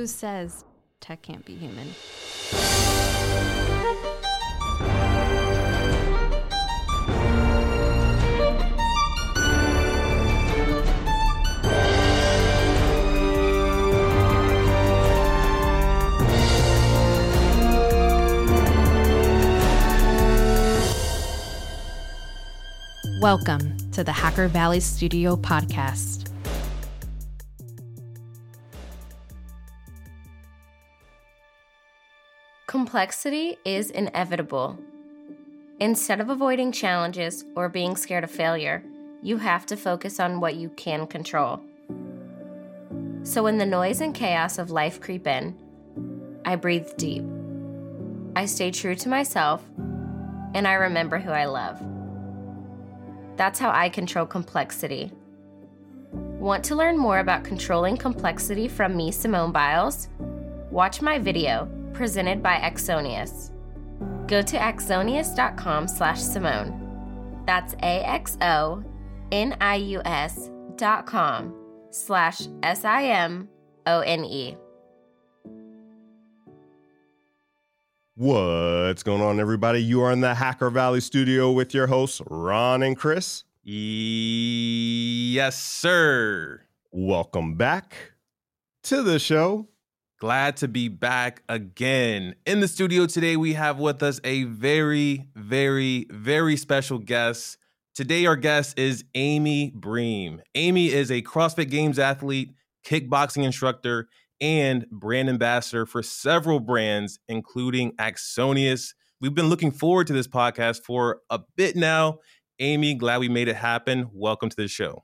Who says tech can't be human? Welcome to the Hacker Valley Studio podcast. Complexity is inevitable. Instead of avoiding challenges or being scared of failure, you have to focus on what you can control. So when the noise and chaos of life creep in, I breathe deep. I stay true to myself, and I remember who I love. That's how I control complexity. Want to learn more about controlling complexity from me, Simone Biles? Watch my video presented by Axonius. Go to axonius.com slash Simone. That's A-X-O-N-I-U-S dot com slash S-I-M-O-N-E. What's going on, everybody? You are in the Hacker Valley studio with your hosts, Ron and Chris. Yes, sir. Welcome back to the show. Glad to be back again. In the studio today, we have with us a very, very, very special guest. Today, our guest is Amy Bream. Amy is a CrossFit Games athlete, kickboxing instructor, and brand ambassador for several brands, including Axonius. We've been looking forward to this podcast for a bit now. Amy, glad we made it happen. Welcome to the show.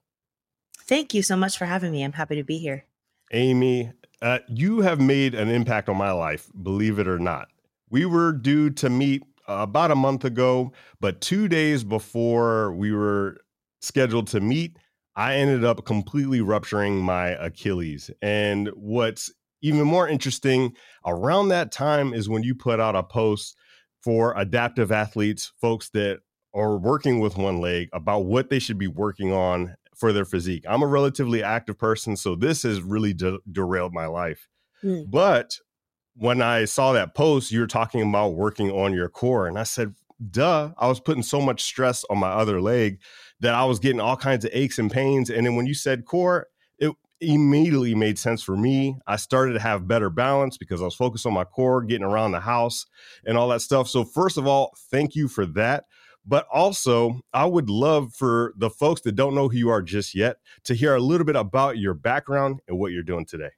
Thank you so much for having me. I'm happy to be here. Amy, uh, you have made an impact on my life, believe it or not. We were due to meet about a month ago, but two days before we were scheduled to meet, I ended up completely rupturing my Achilles. And what's even more interesting, around that time is when you put out a post for adaptive athletes, folks that are working with one leg, about what they should be working on for their physique. I'm a relatively active person, so this has really de- derailed my life. Mm. But when I saw that post, you were talking about working on your core, and I said, duh, I was putting so much stress on my other leg that I was getting all kinds of aches and pains. And then when you said core, it immediately made sense for me. I started to have better balance because I was focused on my core, getting around the house and all that stuff. So, first of all, thank you for that. But also, I would love for the folks that don't know who you are just yet to hear a little bit about your background and what you're doing today.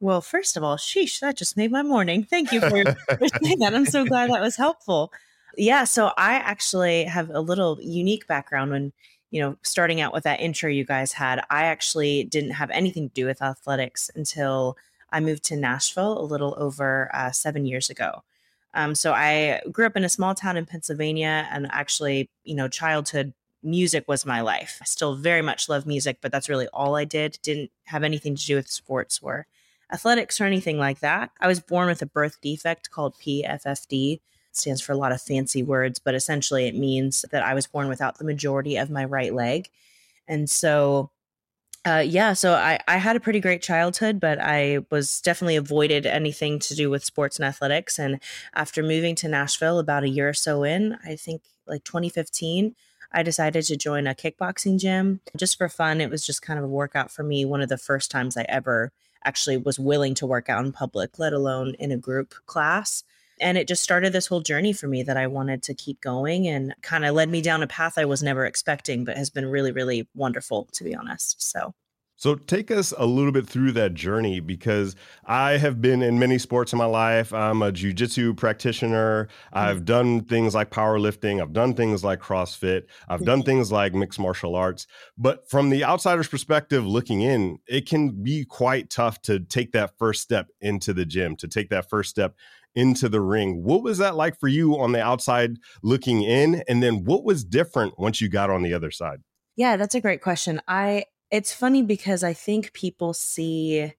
Well, first of all, sheesh, that just made my morning. Thank you for, saying that. I'm so glad that was helpful. Yeah, so I actually have a little unique background when, you know, starting out with that intro you guys had. I actually didn't have anything to do with athletics until I moved to Nashville a little over uh, seven years ago. Um, so I grew up in a small town in Pennsylvania, and actually, you know, childhood music was my life. I still very much love music, but that's really all I did. Didn't have anything to do with sports or athletics or anything like that. I was born with a birth defect called PFFD stands for a lot of fancy words, but essentially it means that I was born without the majority of my right leg. And so, uh, yeah, so I, I had a pretty great childhood, but I was definitely avoided anything to do with sports and athletics. And after moving to Nashville about a year or so in, I think like 2015, I decided to join a kickboxing gym just for fun. It was just kind of a workout for me. One of the first times I ever actually was willing to work out in public, let alone in a group class and it just started this whole journey for me that I wanted to keep going and kind of led me down a path I was never expecting, but has been really, really wonderful, to be honest. So. So take us a little bit through that journey because I have been in many sports in my life. I'm a jujitsu practitioner. I've mm-hmm. done things like powerlifting. I've done things like CrossFit. I've done mm-hmm. things like mixed martial arts. But from the outsider's perspective, looking in, it can be quite tough to take that first step into the gym, to take that first step into the ring. What was that like for you on the outside looking in? And then what was different once you got on the other side? Yeah, that's a great question. I it's funny because I think people see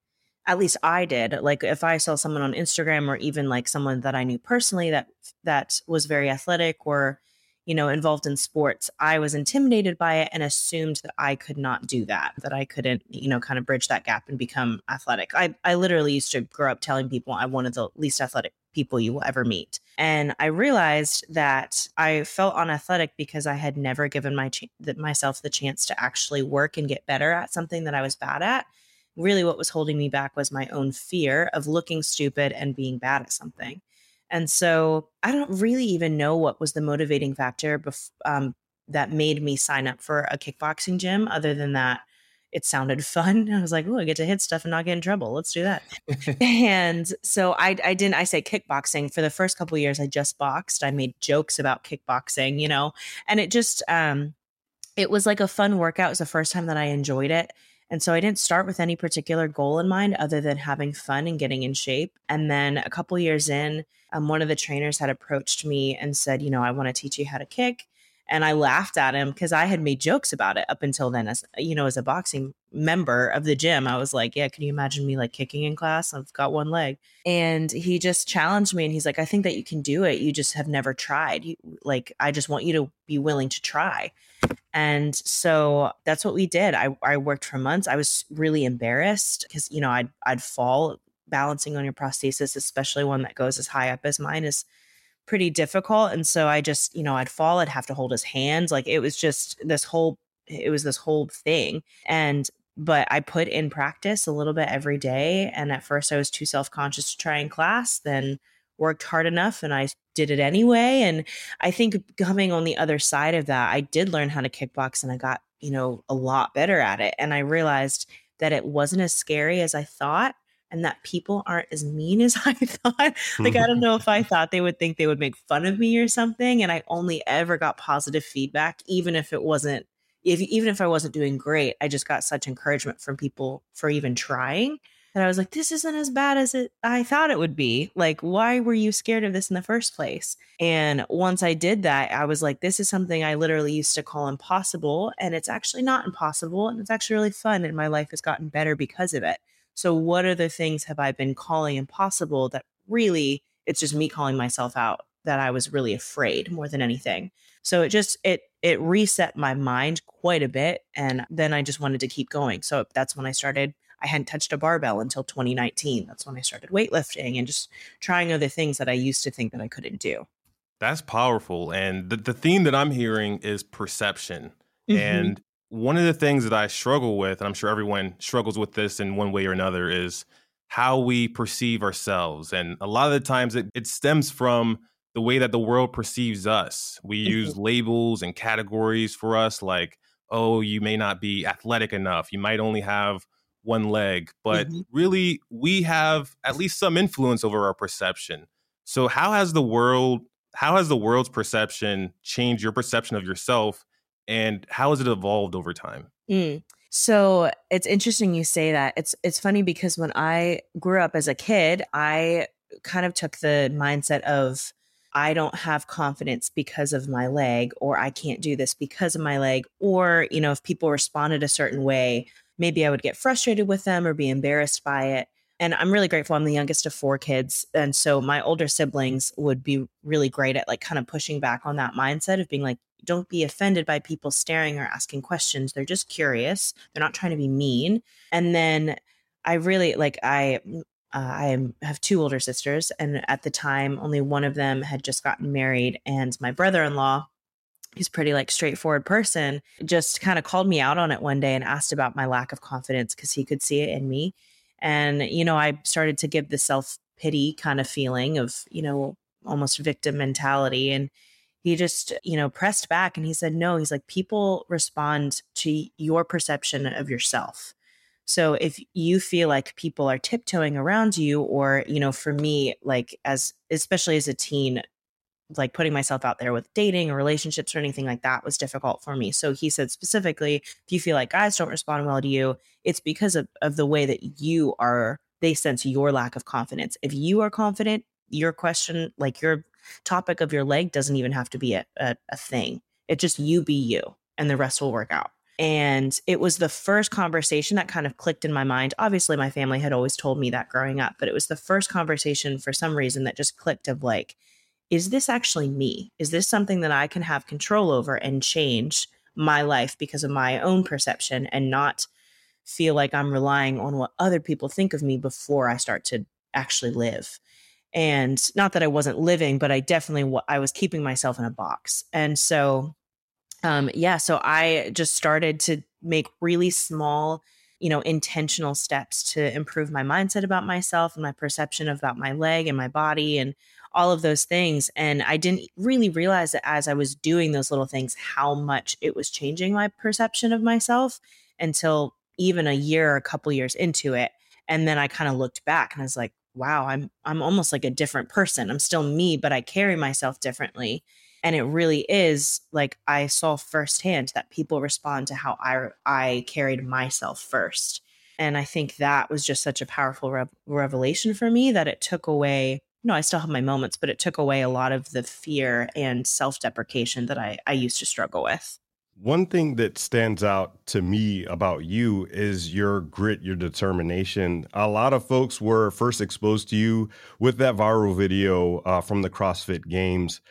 at least I did. Like if I saw someone on Instagram or even like someone that I knew personally that that was very athletic or you know, involved in sports, I was intimidated by it and assumed that I could not do that, that I couldn't, you know, kind of bridge that gap and become athletic. I, I literally used to grow up telling people I wanted the least athletic people you will ever meet. And I realized that I felt unathletic because I had never given my ch- myself the chance to actually work and get better at something that I was bad at. Really, what was holding me back was my own fear of looking stupid and being bad at something. And so I don't really even know what was the motivating factor bef- um, that made me sign up for a kickboxing gym, other than that it sounded fun. I was like, oh, I get to hit stuff and not get in trouble. Let's do that. and so I, I didn't, I say kickboxing for the first couple years. I just boxed. I made jokes about kickboxing, you know, and it just, um, it was like a fun workout. It was the first time that I enjoyed it. And so I didn't start with any particular goal in mind other than having fun and getting in shape. And then a couple years in, um, one of the trainers had approached me and said, you know, I want to teach you how to kick. And I laughed at him because I had made jokes about it up until then. As you know, as a boxing member of the gym, I was like, "Yeah, can you imagine me like kicking in class? I've got one leg." And he just challenged me, and he's like, "I think that you can do it. You just have never tried. You, like, I just want you to be willing to try." And so that's what we did. I, I worked for months. I was really embarrassed because you know I'd I'd fall balancing on your prosthesis, especially one that goes as high up as mine, is pretty difficult. And so I just, you know, I'd fall, I'd have to hold his hands. Like it was just this whole, it was this whole thing. And, but I put in practice a little bit every day. And at first I was too self conscious to try in class, then worked hard enough and I did it anyway. And I think coming on the other side of that, I did learn how to kickbox and I got, you know, a lot better at it. And I realized that it wasn't as scary as I thought and that people aren't as mean as I thought. like, I don't know if I thought they would think they would make fun of me or something. And I only ever got positive feedback, even if it wasn't, if even if I wasn't doing great, I just got such encouragement from people for even trying that I was like, this isn't as bad as it I thought it would be. Like, why were you scared of this in the first place? And once I did that, I was like, this is something I literally used to call impossible. And it's actually not impossible. And it's actually really fun. And my life has gotten better because of it. So, what other things have I been calling impossible that really it's just me calling myself out that I was really afraid more than anything. So it just it it reset my mind quite a bit and then I just wanted to keep going. So that's when I started I hadn't touched a barbell until 2019. That's when I started weightlifting and just trying other things that I used to think that I couldn't do. That's powerful. And the, the theme that I'm hearing is perception. Mm-hmm. And one of the things that I struggle with, and I'm sure everyone struggles with this in one way or another, is how we perceive ourselves. And a lot of the times it, it stems from the way that the world perceives us. We mm-hmm. use labels and categories for us, like, oh, you may not be athletic enough. You might only have one leg. But mm-hmm. really, we have at least some influence over our perception. So, how has the world, how has the world's perception changed your perception of yourself? And how has it evolved over time? Mm. So it's interesting you say that. It's it's funny because when I grew up as a kid, I kind of took the mindset of I don't have confidence because of my leg, or I can't do this because of my leg, or you know, if people responded a certain way, maybe I would get frustrated with them or be embarrassed by it. And I'm really grateful. I'm the youngest of four kids. And so my older siblings would be really great at like kind of pushing back on that mindset of being like, don't be offended by people staring or asking questions. They're just curious. They're not trying to be mean. And then I really like I uh, I have two older sisters, and at the time, only one of them had just gotten married, and my brother-in-law. He's pretty like straightforward person. Just kind of called me out on it one day and asked about my lack of confidence because he could see it in me. And, you know, I started to give the self pity kind of feeling of, you know, almost victim mentality. And he just, you know, pressed back and he said, no, he's like, people respond to your perception of yourself. So if you feel like people are tiptoeing around you, or, you know, for me, like as, especially as a teen, like putting myself out there with dating or relationships or anything like that was difficult for me. So he said specifically, if you feel like guys don't respond well to you, it's because of, of the way that you are, they sense your lack of confidence. If you are confident, your question, like your topic of your leg doesn't even have to be a, a, a thing. It just you be you and the rest will work out. And it was the first conversation that kind of clicked in my mind. Obviously, my family had always told me that growing up, but it was the first conversation for some reason that just clicked of like, is this actually me? Is this something that I can have control over and change my life because of my own perception and not feel like I'm relying on what other people think of me before I start to actually live? And not that I wasn't living, but I definitely I was keeping myself in a box. And so um yeah, so I just started to make really small you know intentional steps to improve my mindset about myself and my perception about my leg and my body and all of those things and i didn't really realize that as i was doing those little things how much it was changing my perception of myself until even a year or a couple years into it and then i kind of looked back and i was like wow i'm i'm almost like a different person. I'm still me but i carry myself differently. And it really is like i saw firsthand that people respond to how i i carried myself first. And i think that was just such a powerful re- revelation for me that it took away no i still have my moments but it took away a lot of the fear and self-deprecation that i i used to struggle with one thing that stands out to me about you is your grit, your determination. A lot of folks were first exposed to you with that viral video uh, from the CrossFit Games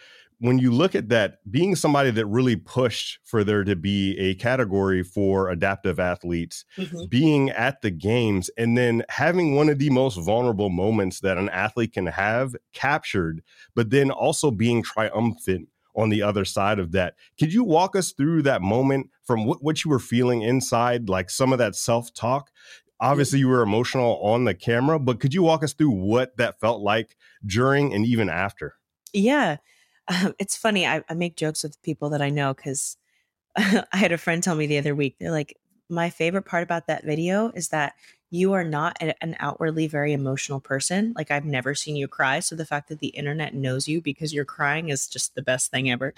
when you look at that, being somebody that really pushed for there to be a category for adaptive athletes, mm-hmm. being at the games, and then having one of the most vulnerable moments that an athlete can have captured, but then also being triumphant on the other side of that. Could you walk us through that moment from what, what you were feeling inside, like some of that self talk? Obviously, you were emotional on the camera, but could you walk us through what that felt like during and even after? Yeah. Um, it's funny. I, I make jokes with people that I know because I had a friend tell me the other week, they're like, my favorite part about that video is that you are not an outwardly very emotional person. Like I've never seen you cry. So the fact that the internet knows you because you're crying is just the best thing ever.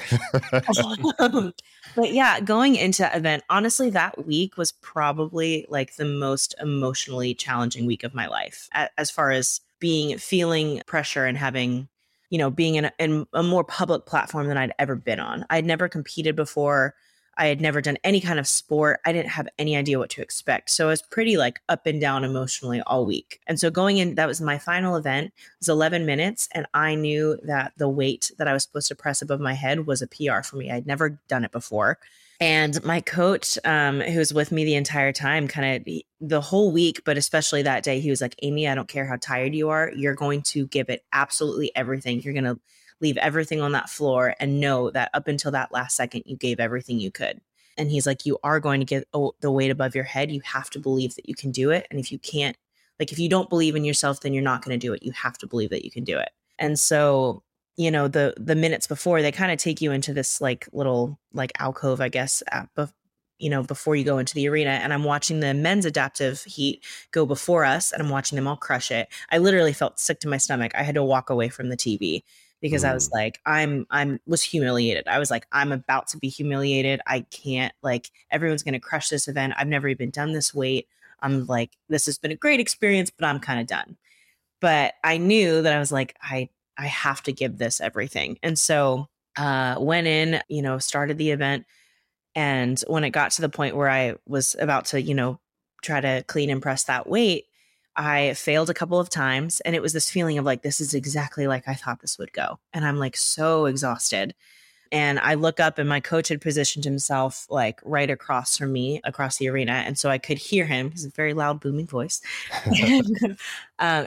um, but yeah, going into that event, honestly, that week was probably like the most emotionally challenging week of my life as far as being feeling pressure and having you know, being in a, in a more public platform than I'd ever been on. I'd never competed before. I had never done any kind of sport. I didn't have any idea what to expect. So I was pretty like up and down emotionally all week. And so going in, that was my final event. It was 11 minutes. And I knew that the weight that I was supposed to press above my head was a PR for me. I'd never done it before. And my coach, um, who was with me the entire time, kind of the whole week, but especially that day, he was like, Amy, I don't care how tired you are. You're going to give it absolutely everything. You're going to leave everything on that floor and know that up until that last second, you gave everything you could. And he's like, You are going to get the weight above your head. You have to believe that you can do it. And if you can't, like, if you don't believe in yourself, then you're not going to do it. You have to believe that you can do it. And so you know the the minutes before they kind of take you into this like little like alcove i guess at, you know before you go into the arena and i'm watching the men's adaptive heat go before us and i'm watching them all crush it. I literally felt sick to my stomach. I had to walk away from the tv because i was mm. like i'm i'm was humiliated. I was like i'm about to be humiliated. I can't like everyone's going to crush this event. I've never even done this weight. I'm like this has been a great experience but i'm kind of done. But i knew that i was like i I have to give this everything. And so uh, went in, you know, started the event. And when it got to the point where I was about to, you know, try to clean and press that weight, I failed a couple of times. And it was this feeling of like, this is exactly like I thought this would go. And I'm like so exhausted. And I look up and my coach had positioned himself like right across from me across the arena. And so I could hear him. He's a very loud, booming voice. and, um,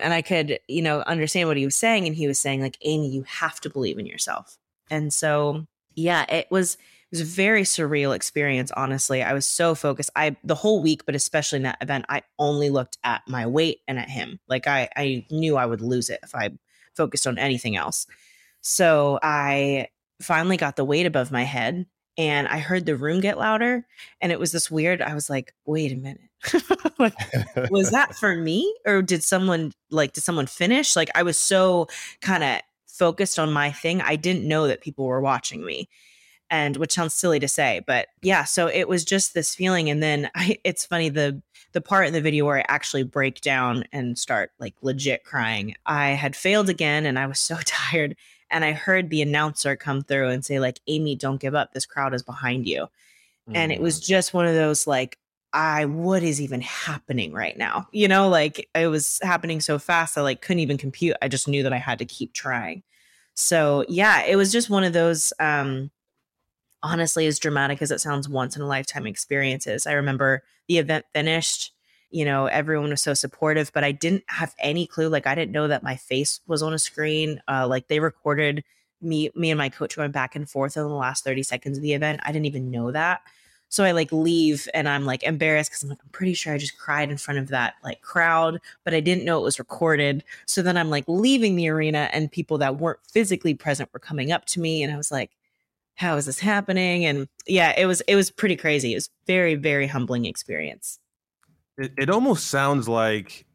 and I could, you know, understand what he was saying. And he was saying, like, Amy, you have to believe in yourself. And so, yeah, it was was a very surreal experience honestly i was so focused i the whole week but especially in that event i only looked at my weight and at him like i i knew i would lose it if i focused on anything else so i finally got the weight above my head and I heard the room get louder. And it was this weird, I was like, wait a minute. like, was that for me? Or did someone like, did someone finish? Like, I was so kind of focused on my thing. I didn't know that people were watching me. And which sounds silly to say, but yeah, so it was just this feeling. And then I, it's funny, the, the part in the video where I actually break down and start like legit crying. I had failed again and I was so tired and I heard the announcer come through and say like Amy don't give up this crowd is behind you. Mm. And it was mm. just one of those like I what is even happening right now? You know, like it was happening so fast I like couldn't even compute. I just knew that I had to keep trying. So yeah, it was just one of those um honestly as dramatic as it sounds once in a lifetime experiences. I remember the event finished, you know, everyone was so supportive, but I didn't have any clue like I didn't know that my face was on a screen. Uh like they recorded me me and my coach going back and forth in the last 30 seconds of the event. I didn't even know that. So I like leave and I'm like embarrassed because I'm like, I'm pretty sure I just cried in front of that like crowd, but I didn't know it was recorded. So then I'm like leaving the arena and people that weren't physically present were coming up to me and I was like, how is this happening? And yeah, it was it was pretty crazy. It was very, very humbling experience. It, it almost sounds like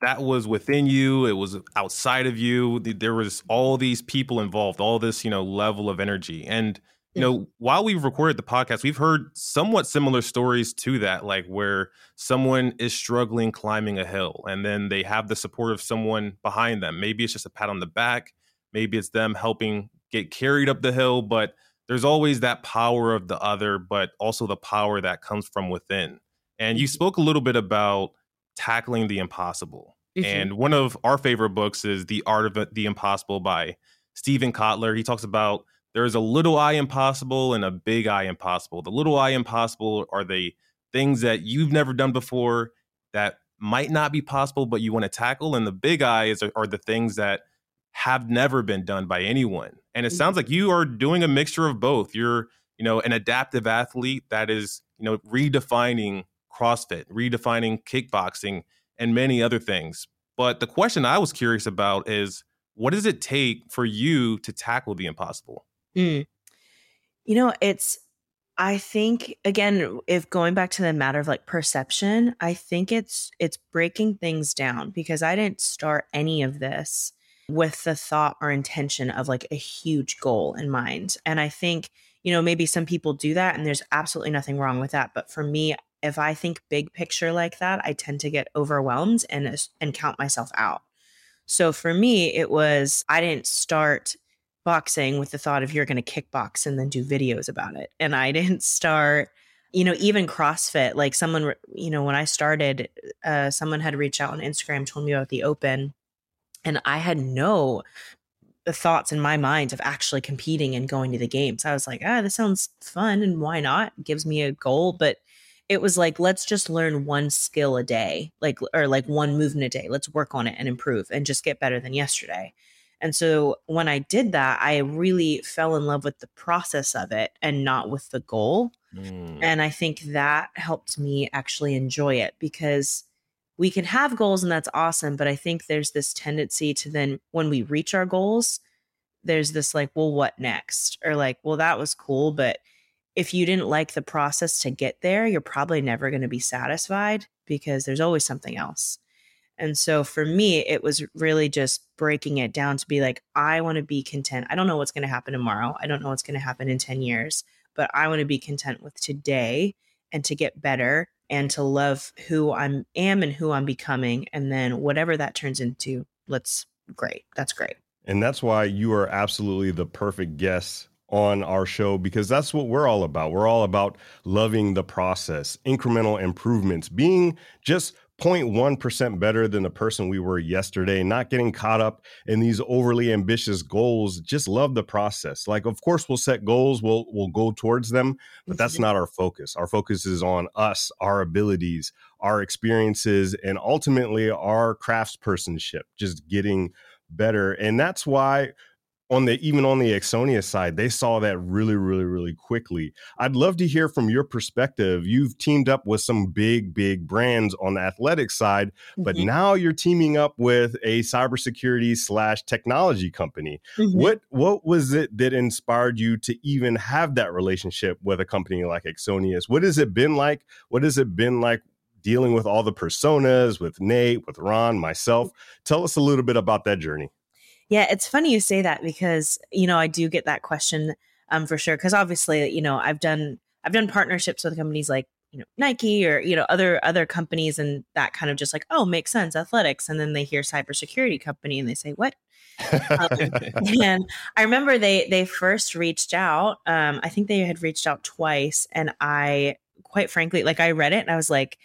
that was within you it was outside of you there was all these people involved all this you know level of energy and you know while we've recorded the podcast we've heard somewhat similar stories to that like where someone is struggling climbing a hill and then they have the support of someone behind them maybe it's just a pat on the back maybe it's them helping get carried up the hill but there's always that power of the other but also the power that comes from within and you mm-hmm. spoke a little bit about tackling the impossible. Mm-hmm. And one of our favorite books is The Art of the Impossible by Steven Kotler. He talks about there's a little I impossible and a big I impossible. The little I impossible are the things that you've never done before that might not be possible, but you want to tackle. And the big I is are the things that have never been done by anyone. And it sounds mm-hmm. like you are doing a mixture of both. You're, you know, an adaptive athlete that is, you know, redefining CrossFit, redefining kickboxing, and many other things. But the question I was curious about is what does it take for you to tackle the impossible? Mm. You know, it's, I think again, if going back to the matter of like perception, I think it's it's breaking things down because I didn't start any of this with the thought or intention of like a huge goal in mind. And I think, you know, maybe some people do that and there's absolutely nothing wrong with that, but for me, if I think big picture like that, I tend to get overwhelmed and and count myself out. So for me, it was I didn't start boxing with the thought of you're going to kickbox and then do videos about it. And I didn't start you know even crossfit like someone you know when i started uh someone had reached out on instagram told me about the open and i had no thoughts in my mind of actually competing and going to the games. I was like ah this sounds fun and why not? It gives me a goal. But it was like let's just learn one skill a day like or like one movement a day. Let's work on it and improve and just get better than yesterday. And so when i did that i really fell in love with the process of it and not with the goal. Mm. and i think that helped me actually enjoy it because we can have goals and that's awesome but i think there's this tendency to then when we reach our goals there's this like well what next or like well that was cool but if you didn't like the process to get there, you're probably never going to be satisfied because there's always something else. And so for me, it was really just breaking it down to be like, I want to be content. I don't know what's going to happen tomorrow. I don't know what's going to happen in 10 years, but I want to be content with today and to get better and to love who I am am and who I'm becoming. And then whatever that turns into, let's great. That's great. And that's why you are absolutely the perfect guest on our show because that's what we're all about. We're all about loving the process, incremental improvements, being just 0.1% better than the person we were yesterday, not getting caught up in these overly ambitious goals. Just love the process. Like, of course, we'll set goals, we'll we'll go towards them, but that's mm-hmm. not our focus. Our focus is on us, our abilities, our experiences, and ultimately our craftspersonship, just getting better. And that's why on the even on the Axonius side, they saw that really, really, really quickly. I'd love to hear from your perspective. You've teamed up with some big, big brands on the athletic side, but mm-hmm. now you're teaming up with a cybersecurity slash technology company. Mm-hmm. What what was it that inspired you to even have that relationship with a company like Axonius? What has it been like? What has it been like dealing with all the personas, with Nate, with Ron, myself? Tell us a little bit about that journey. Yeah, it's funny you say that because you know I do get that question um for sure because obviously you know I've done I've done partnerships with companies like you know Nike or you know other other companies and that kind of just like oh makes sense athletics and then they hear cybersecurity company and they say what? Um, and I remember they they first reached out um I think they had reached out twice and I quite frankly like I read it and I was like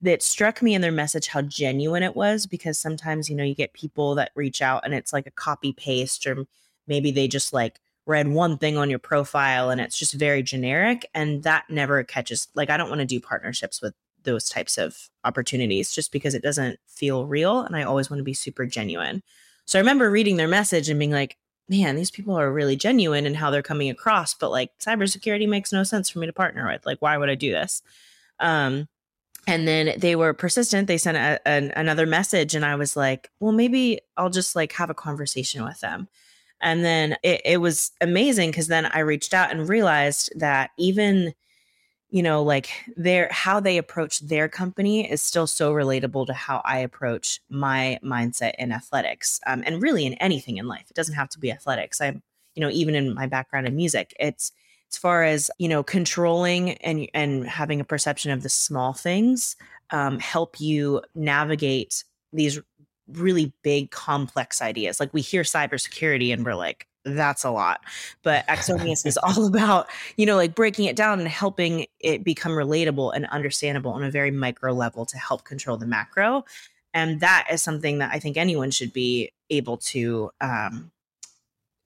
that struck me in their message how genuine it was because sometimes you know you get people that reach out and it's like a copy paste or maybe they just like read one thing on your profile and it's just very generic and that never catches like I don't want to do partnerships with those types of opportunities just because it doesn't feel real and I always want to be super genuine. So I remember reading their message and being like, man, these people are really genuine and how they're coming across, but like cybersecurity makes no sense for me to partner with. Like, why would I do this? Um, and then they were persistent. They sent a, an, another message, and I was like, well, maybe I'll just like have a conversation with them. And then it, it was amazing because then I reached out and realized that even you know like their how they approach their company is still so relatable to how i approach my mindset in athletics um, and really in anything in life it doesn't have to be athletics i'm you know even in my background in music it's as far as you know controlling and and having a perception of the small things um, help you navigate these really big complex ideas like we hear cybersecurity and we're like that's a lot. But Axonius is all about, you know, like breaking it down and helping it become relatable and understandable on a very micro level to help control the macro. And that is something that I think anyone should be able to, um,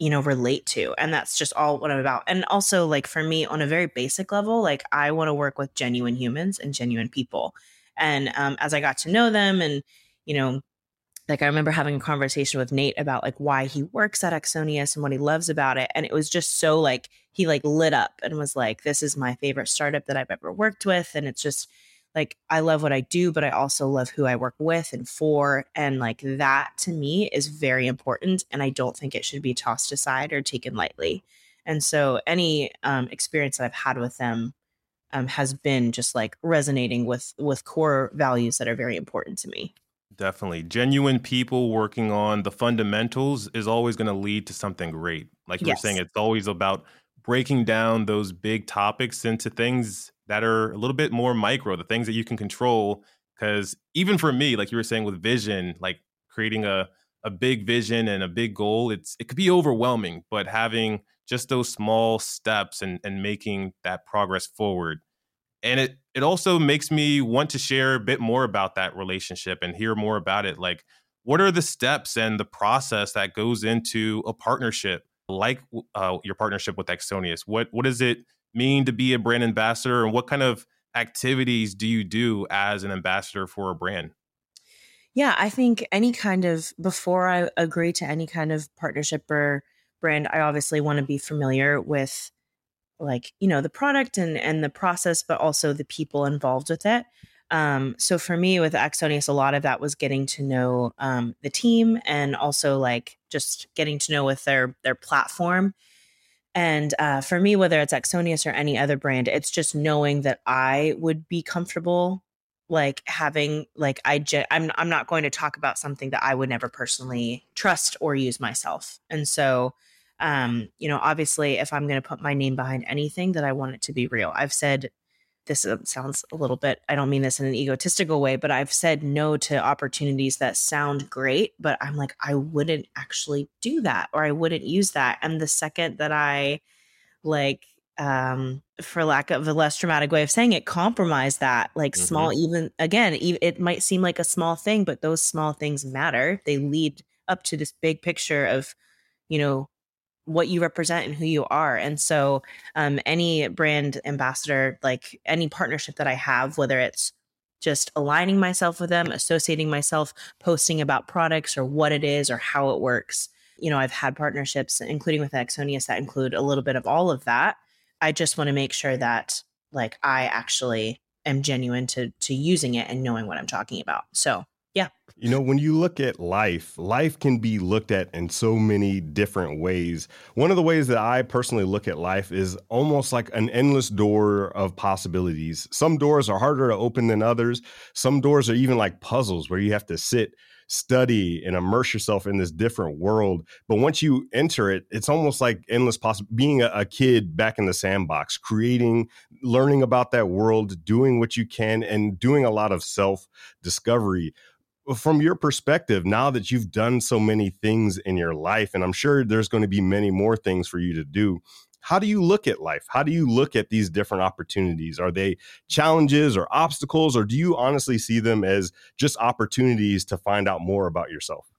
you know, relate to. And that's just all what I'm about. And also, like, for me, on a very basic level, like, I want to work with genuine humans and genuine people. And um, as I got to know them and, you know, like I remember having a conversation with Nate about like why he works at Axonius and what he loves about it. And it was just so like he like lit up and was like, This is my favorite startup that I've ever worked with. And it's just like I love what I do, but I also love who I work with and for. And like that to me is very important. And I don't think it should be tossed aside or taken lightly. And so any um, experience that I've had with them um, has been just like resonating with with core values that are very important to me. Definitely. Genuine people working on the fundamentals is always going to lead to something great. Like you yes. were saying, it's always about breaking down those big topics into things that are a little bit more micro, the things that you can control. Because even for me, like you were saying with vision, like creating a, a big vision and a big goal, it's it could be overwhelming, but having just those small steps and, and making that progress forward and it it also makes me want to share a bit more about that relationship and hear more about it like what are the steps and the process that goes into a partnership like uh, your partnership with Axonius? What what does it mean to be a brand ambassador, and what kind of activities do you do as an ambassador for a brand? Yeah, I think any kind of before I agree to any kind of partnership or brand, I obviously want to be familiar with like you know the product and and the process but also the people involved with it um, so for me with Axonius, a lot of that was getting to know um, the team and also like just getting to know with their their platform. And uh, for me, whether it's Axonius or any other brand, it's just knowing that I would be comfortable like having like I I'm I'm not going to talk about something that I would never personally trust or use myself. And so um, you know, obviously, if I'm going to put my name behind anything, that I want it to be real. I've said this uh, sounds a little bit, I don't mean this in an egotistical way, but I've said no to opportunities that sound great, but I'm like, I wouldn't actually do that or I wouldn't use that. And the second that I like, um for lack of a less dramatic way of saying it compromise that like mm-hmm. small even again it might seem like a small thing but those small things matter they lead up to this big picture of you know what you represent and who you are. And so, um, any brand ambassador, like any partnership that I have, whether it's just aligning myself with them, associating myself, posting about products or what it is or how it works. You know, I've had partnerships, including with Axonius, that include a little bit of all of that. I just want to make sure that, like, I actually am genuine to to using it and knowing what I'm talking about. So. You know, when you look at life, life can be looked at in so many different ways. One of the ways that I personally look at life is almost like an endless door of possibilities. Some doors are harder to open than others. Some doors are even like puzzles where you have to sit, study, and immerse yourself in this different world. But once you enter it, it's almost like endless possible being a, a kid back in the sandbox, creating, learning about that world, doing what you can, and doing a lot of self discovery from your perspective, now that you've done so many things in your life, and I'm sure there's going to be many more things for you to do, how do you look at life? How do you look at these different opportunities? Are they challenges or obstacles, or do you honestly see them as just opportunities to find out more about yourself?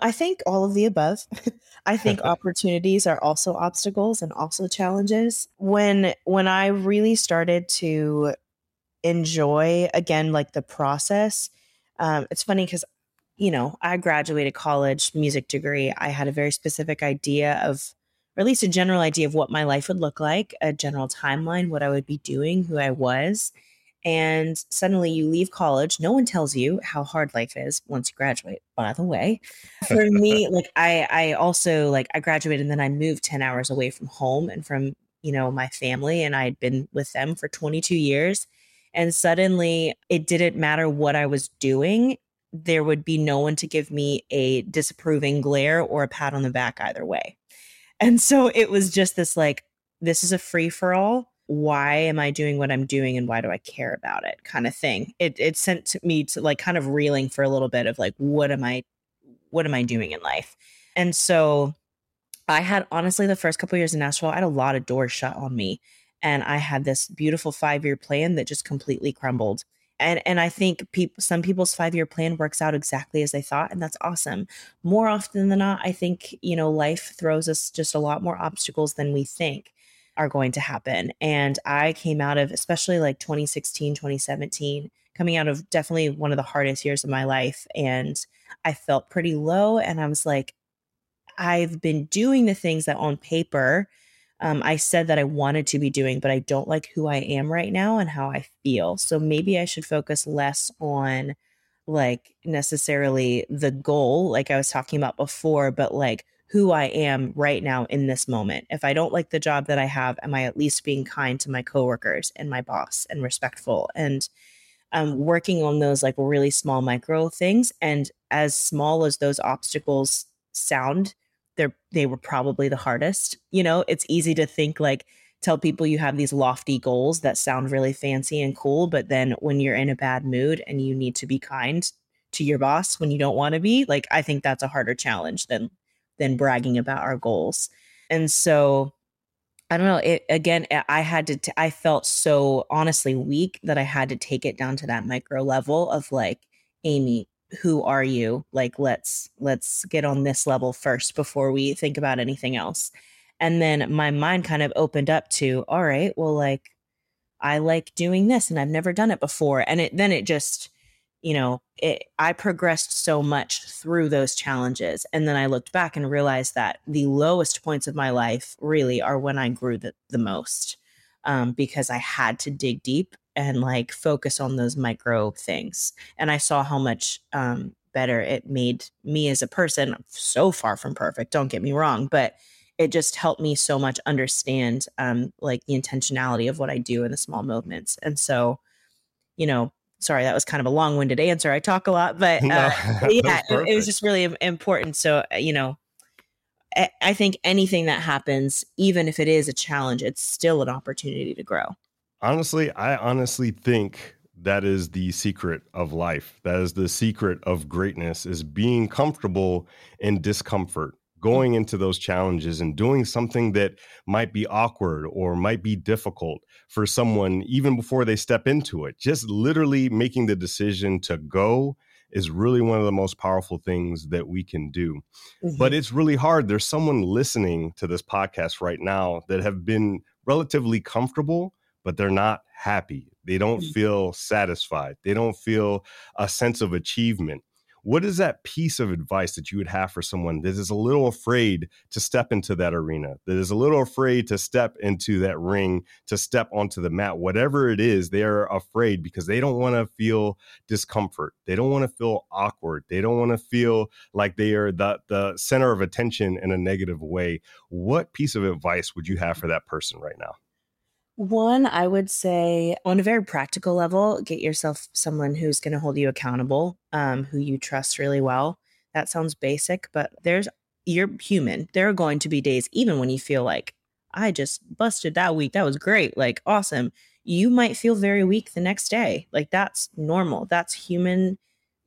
I think all of the above. I think opportunities are also obstacles and also challenges. When when I really started to enjoy again like the process, um, it's funny because you know I graduated college music degree. I had a very specific idea of, or at least a general idea of what my life would look like, a general timeline, what I would be doing, who I was. And suddenly you leave college no one tells you how hard life is once you graduate by the way. For me like i i also like i graduated and then i moved 10 hours away from home and from you know my family and i'd been with them for 22 years and suddenly it didn't matter what i was doing there would be no one to give me a disapproving glare or a pat on the back either way and so it was just this like this is a free for all why am I doing what I'm doing and why do I care about it kind of thing. It it sent me to like kind of reeling for a little bit of like what am I what am I doing in life? And so I had honestly the first couple years in Nashville, I had a lot of doors shut on me and I had this beautiful 5-year plan that just completely crumbled. And and I think people some people's 5-year plan works out exactly as they thought and that's awesome. More often than not, I think, you know, life throws us just a lot more obstacles than we think are going to happen. And I came out of, especially like 2016, 2017, coming out of definitely one of the hardest years of my life. And I felt pretty low. And I was like, I've been doing the things that on paper um, I said that I wanted to be doing, but I don't like who I am right now and how I feel. So maybe I should focus less on like necessarily the goal, like I was talking about before, but like who I am right now in this moment. If I don't like the job that I have, am I at least being kind to my coworkers and my boss and respectful and um, working on those like really small micro things. And as small as those obstacles sound, they're they were probably the hardest. You know, it's easy to think like tell people you have these lofty goals that sound really fancy and cool, but then when you're in a bad mood and you need to be kind to your boss when you don't want to be, like I think that's a harder challenge than than bragging about our goals. And so I don't know. It again, I had to, t- I felt so honestly weak that I had to take it down to that micro level of like, Amy, who are you? Like, let's, let's get on this level first before we think about anything else. And then my mind kind of opened up to, all right, well, like, I like doing this and I've never done it before. And it, then it just, you know, it, I progressed so much through those challenges. And then I looked back and realized that the lowest points of my life really are when I grew the, the most um, because I had to dig deep and like focus on those micro things. And I saw how much um, better it made me as a person. so far from perfect, don't get me wrong, but it just helped me so much understand um, like the intentionality of what I do in the small movements. And so, you know, sorry that was kind of a long-winded answer i talk a lot but uh, yeah it, it, was just really important so uh, you know I, I think anything that happens even if it is a challenge it's still an opportunity to grow honestly i honestly think that is the secret of life that is the secret of greatness is being comfortable in discomfort going into those challenges and doing something that might be awkward or might be difficult for someone even before they step into it. Just literally making the decision to go is really one of the most powerful things that we can do. Mm-hmm. But it's really hard. There's someone listening to this podcast right now that have been relatively comfortable, but they're not happy. They don't mm-hmm. feel satisfied. They don't feel a sense of achievement what is that piece of advice that you would have for someone that is a little afraid to step into that arena, that is a little afraid to step into that ring, to step onto the mat, whatever it is, they are afraid because they don't want to feel discomfort. They don't want to feel awkward. They don't want to feel like they are the, the center of attention in a negative way. What piece of advice would you have for that person right now? One, I would say on a very practical level, get yourself someone who's going to hold you accountable, um, who you trust really well. That sounds basic, but there's you're human. There are going to be days, even when you feel like I just busted that week. That was great. Like, awesome. You might feel very weak the next day. Like, that's normal. That's human.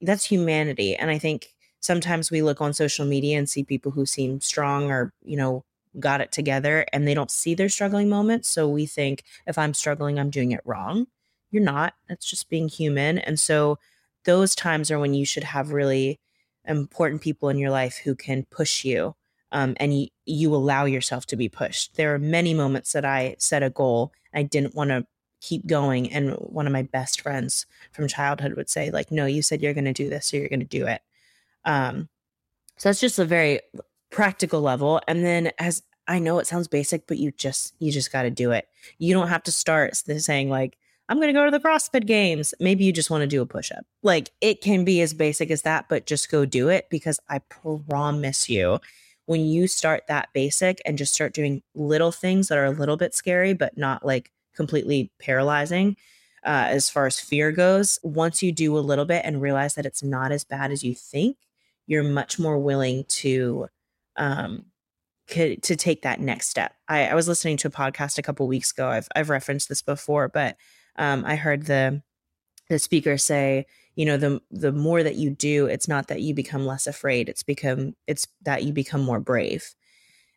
That's humanity. And I think sometimes we look on social media and see people who seem strong or, you know, got it together and they don't see their struggling moments. So we think if I'm struggling, I'm doing it wrong. You're not. It's just being human. And so those times are when you should have really important people in your life who can push you um, and you, you allow yourself to be pushed. There are many moments that I set a goal, I didn't want to keep going. And one of my best friends from childhood would say, like, no, you said you're going to do this, so you're going to do it. Um, so that's just a very practical level. And then as I know it sounds basic, but you just you just got to do it. You don't have to start saying like I'm going to go to the CrossFit games. Maybe you just want to do a push up. Like it can be as basic as that, but just go do it because I promise you when you start that basic and just start doing little things that are a little bit scary but not like completely paralyzing uh, as far as fear goes, once you do a little bit and realize that it's not as bad as you think, you're much more willing to um, could to take that next step. I, I was listening to a podcast a couple weeks ago. I've I've referenced this before, but um, I heard the the speaker say, you know, the the more that you do, it's not that you become less afraid. It's become it's that you become more brave.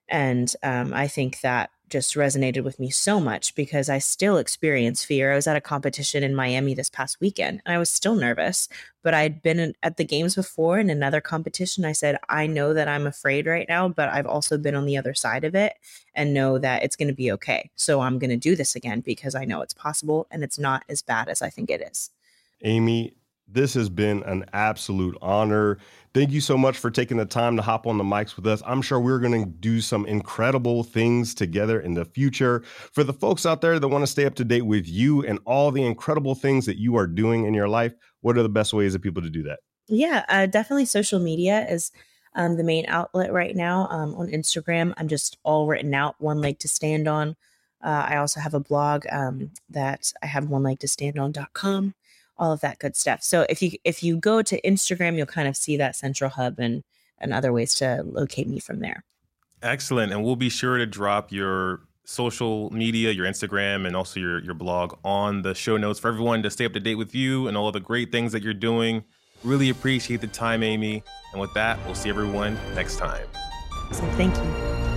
And um, I think that just resonated with me so much because I still experience fear. I was at a competition in Miami this past weekend and I was still nervous, but I'd been at the games before in another competition. I said, I know that I'm afraid right now, but I've also been on the other side of it and know that it's going to be okay. So I'm going to do this again because I know it's possible and it's not as bad as I think it is. Amy, this has been an absolute honor. Thank you so much for taking the time to hop on the mics with us. I'm sure we're going to do some incredible things together in the future. For the folks out there that want to stay up to date with you and all the incredible things that you are doing in your life, what are the best ways of people to do that? Yeah, uh, definitely social media is um, the main outlet right now. Um, on Instagram, I'm just all written out, one leg to stand on. Uh, I also have a blog um, that I have one leg to stand on.com all of that good stuff. So if you if you go to Instagram, you'll kind of see that central hub and and other ways to locate me from there. Excellent. And we'll be sure to drop your social media, your Instagram, and also your, your blog on the show notes for everyone to stay up to date with you and all of the great things that you're doing. Really appreciate the time, Amy. And with that, we'll see everyone next time. So thank you.